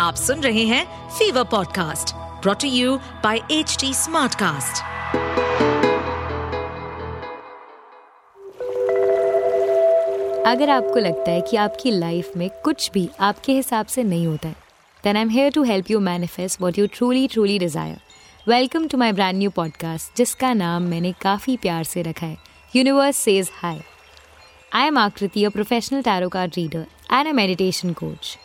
आप सुन रहे हैं fever podcast brought you by H T smartcast अगर आपको लगता है कि आपकी लाइफ में कुछ भी आपके हिसाब से नहीं होता है then I am here to help you manifest what you truly truly desire welcome to my brand new podcast जिसका नाम मैंने काफ़ी प्यार से रखा है. Universe says hi I am Aakriti a professional tarot card reader and a meditation coach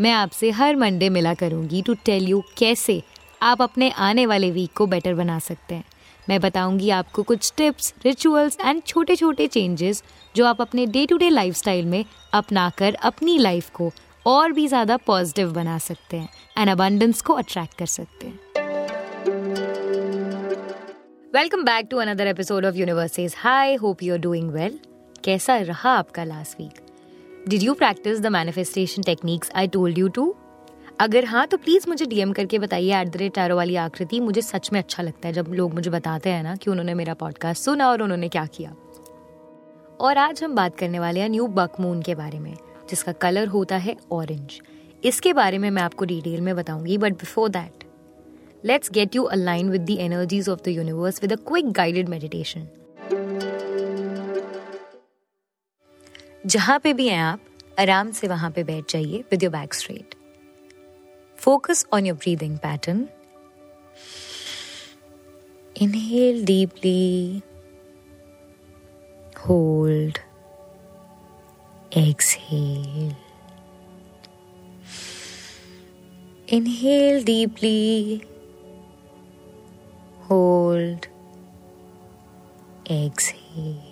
मैं आपसे हर मंडे मिला करूँगी टू टेल यू कैसे आप अपने आने वाले वीक को बेटर बना सकते हैं। मैं बताऊँगी आपको कुछ टिप्स रिचुअल्स एंड छोटे छोटे चेंजेस जो आप अपने डे टू डे लाइफ में अपनाकर अपनी लाइफ को और भी ज़्यादा पॉजिटिव बना सकते हैं एंड अबंडेंस को अट्रैक्ट कर सकते हैं। Welcome back to another episode of universe says hi hope you are doing well कैसा रहा आपका last week did you practise the manifestation techniques I told you too अगर हाँ तो प्लीज़ मुझे डीएम करके बताइए एट द रेट टैरो वाली आकृति। मुझे सच में अच्छा लगता है जब लोग मुझे बताते हैं ना कि उन्होंने मेरा पॉडकास्ट सुना और उन्होंने क्या किया। और आज हम बात करने वाले हैं न्यू बक मून के बारे में, जिसका कलर होता है ऑरेंज इसके बारे में मैं आपको डिटेल में बताऊँगी but before that let's get you align with the energies of the universe with a quick guided meditation जहाँ पे भी हैं आप, आराम से वहाँ पे बैठ जाइए with your back straight focus on your breathing pattern inhale deeply hold exhale. Inhale deeply. Hold. Exhale.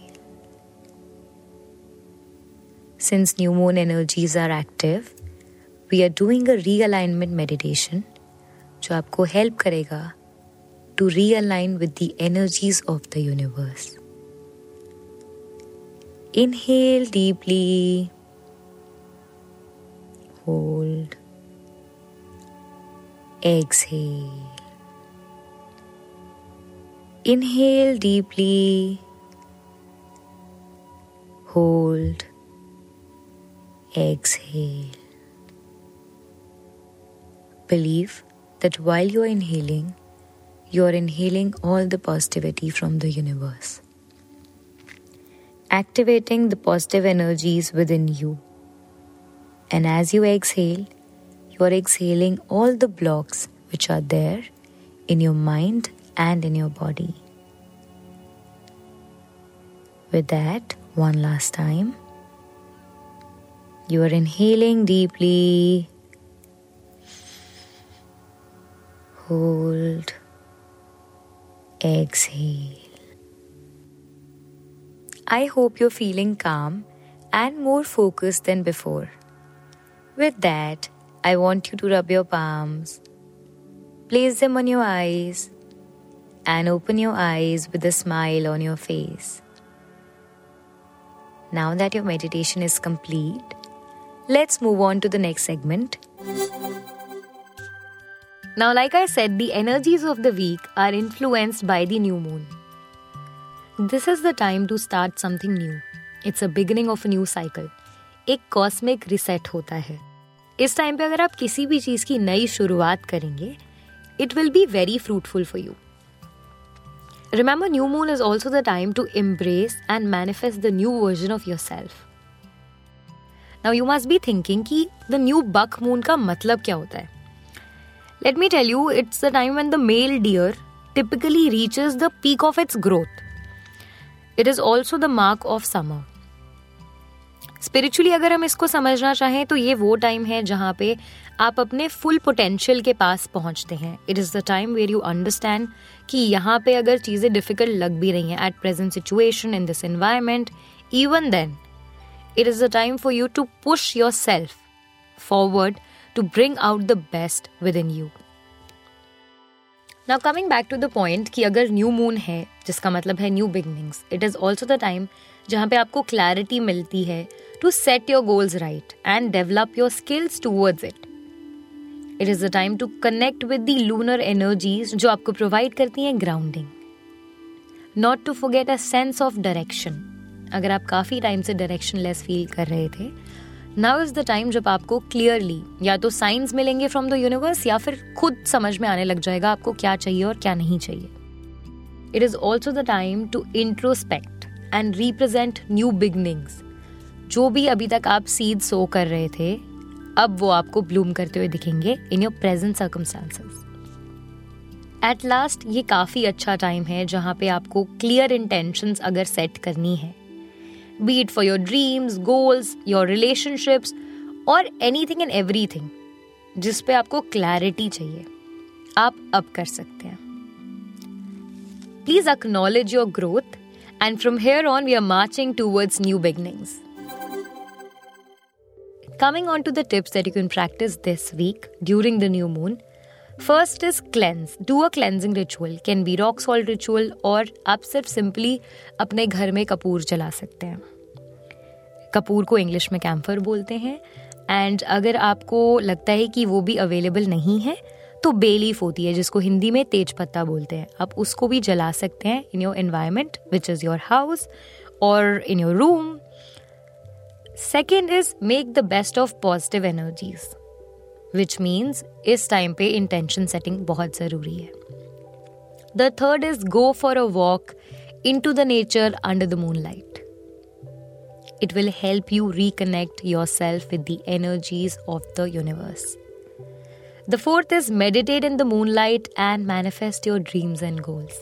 Since new moon energies are active, we are doing a realignment meditation जो आपको हेल्प करेगा to realign with the energies of the universe. Inhale deeply. Hold. Exhale. Inhale deeply. Hold. Exhale. Believe that while you are inhaling, you are inhaling all the positivity from the universe, activating the positive energies within you. And as you exhale, you are exhaling all the blocks which are there in your mind and in your body. With that, one last time. You are inhaling deeply. Hold. Exhale. I hope you're feeling calm and more focused than before. With that, I want you to rub your palms, place them on your eyes, and open your eyes with a smile on your face. Now that your meditation is complete, let's move on to the next segment. Now, like I said, the energies of the week are influenced by the new moon. This is the time to start something new. It's a beginning of a new cycle. एक cosmic reset होता है इस time पे अगर आप किसी भी चीज की नई शुरुआत करेंगे it will be very fruitful for you Remember, new moon is also the time to embrace and manifest the new version of yourself. now you must be thinking कि द न्यू बक मून का मतलब क्या होता है? Let me tell you it's the time when the male deer typically reaches the peak of its growth it is also the mark of summer spiritually अगर हम इसको समझना चाहें तो ये वो टाइम है जहाँ पे आप अपने फुल पोटेंशियल के पास पहुँचते हैं। It is the time where you understand कि यहाँ पे अगर चीज़ें डिफ़िकल्ट लग भी रही हैं at present situation in this environment even then it is the time for you to push yourself forward to bring out the best within you now coming back to the point कि अगर new moon है जिसका मतलब है new beginnings it is also the time जहाँ पे आपको clarity मिलती है to set your goals right and develop your skills towards it it is the time to connect with the lunar energies जो आपको प्रोवाइड करती हैं grounding not to forget a sense of direction अगर आप काफ़ी time से directionless feel कर रहे थे नाउ इज़ द टाइम जब आपको क्लियरली या तो साइंस मिलेंगे फ्रॉम द यूनिवर्स या फिर खुद समझ में आने लग जाएगा आपको क्या चाहिए और क्या नहीं चाहिए। It is also the time to introspect and represent new beginnings जो भी अभी तक आप सीड सो कर रहे थे, अब वो आपको ब्लूम करते हुए दिखेंगे in your present circumstances at last ये काफ़ी अच्छा टाइम है जहाँ पे आपको क्लियर इंटेंशंस अगर सेट करनी है। Be it for your dreams goals your relationships और anything and everything जिस पे आपको क्लैरिटी चाहिए, आप अब कर सकते हैं please acknowledge your growth and from here on we are marching towards new beginnings Coming on to the tips that you can practice this week during the new moon. First इज़ cleanse. Do a cleansing ritual can be rock salt ritual और आप सिर्फ़ simply अपने घर में कपूर जला सकते हैं। कपूर को इंग्लिश में कैम्फर बोलते हैं। एंड अगर आपको लगता है कि वो भी अवेलेबल नहीं है तो बेलीफ होती है, जिसको हिंदी में तेज पत्ता बोलते हैं। आप उसको भी जला सकते हैं in your environment which is your house और in your room second is make the best of positive energies which means इस टाइम पे इंटेंशन सेटिंग बहुत ज़रूरी है the third is go for a walk into the nature under the moon light it will help you reconnect yourself with the energies of the universe. The fourth is meditate in the moonlight and manifest your dreams and goals.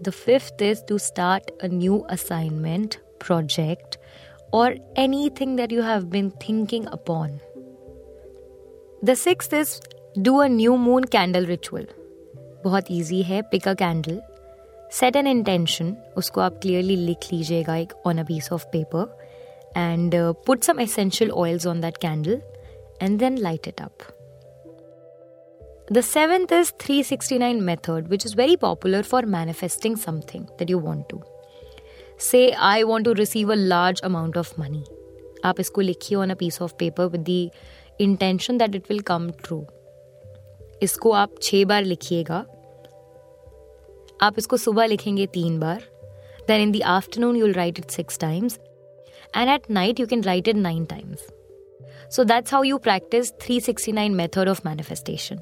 The fifth is to start a new assignment, project, or anything that you have been thinking upon. The sixth is do a new moon candle ritual. बहुत easy है pick a candle set an intention उसको आप clearly लिख लीजिएगा एक on a piece of paper and put some essential oils on that candle and then light it up The seventh is 369 method, which is very popular for manifesting something that you want to. Say, I want to receive a large amount of money. आप इसको लिखिए on a piece of paper with the intention that it will come true इसको आप छह बार लिखिएगा। आप इसको सुबह लिखेंगे तीन बार। Then in the afternoon you'll write it six times and at night you can write it nine times so that's how you practise 369 method of manifestation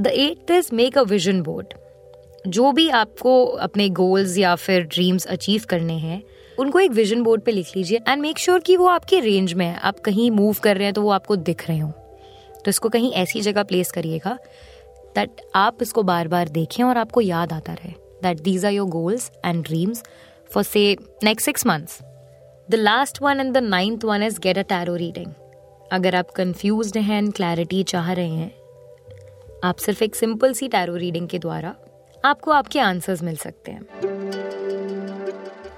the eight is make a vision board जो भी आपको अपने goals या फिर dreams achieve करने हैं उनको एक विजन बोर्ड पे लिख लीजिए एंड मेक श्योर कि वो आपके रेंज में है। आप कहीं मूव कर रहे हैं तो वो आपको दिख रहे हो। तो इसको कहीं ऐसी जगह प्लेस करिएगा दैट आप इसको बार बार देखें और आपको याद आता रहे। That these are your goals and dreams for say next six months the last one and the ninth one is get a tarot reading अगर आप कंफ्यूज हैं एंड क्लैरिटी चाह रहे हैं, आप सिर्फ़ एक सिंपल सी टैरो रीडिंग के द्वारा आपको आपके आंसर्स मिल सकते हैं।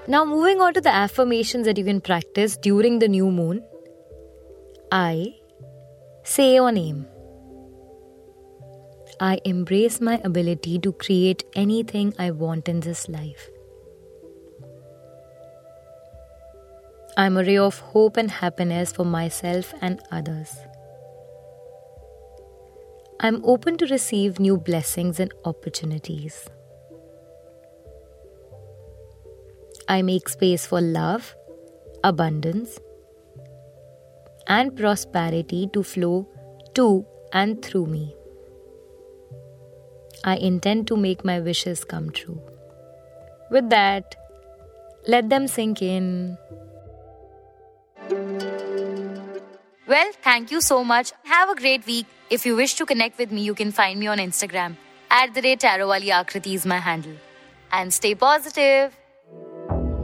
Now, moving on to the affirmations that you can practice during the new moon. I say your name. I embrace my ability to create anything I want in this life. I'm a ray of hope and happiness for myself and others. I'm open to receive new blessings and opportunities. I make space for love, abundance, and prosperity to flow to and through me. I intend to make my wishes come true. With that, let them sink in. Well, thank you so much. Have a great week. If you wish to connect with me, you can find me on Instagram. At the rate Tarowali Akriti is my handle. And stay positive.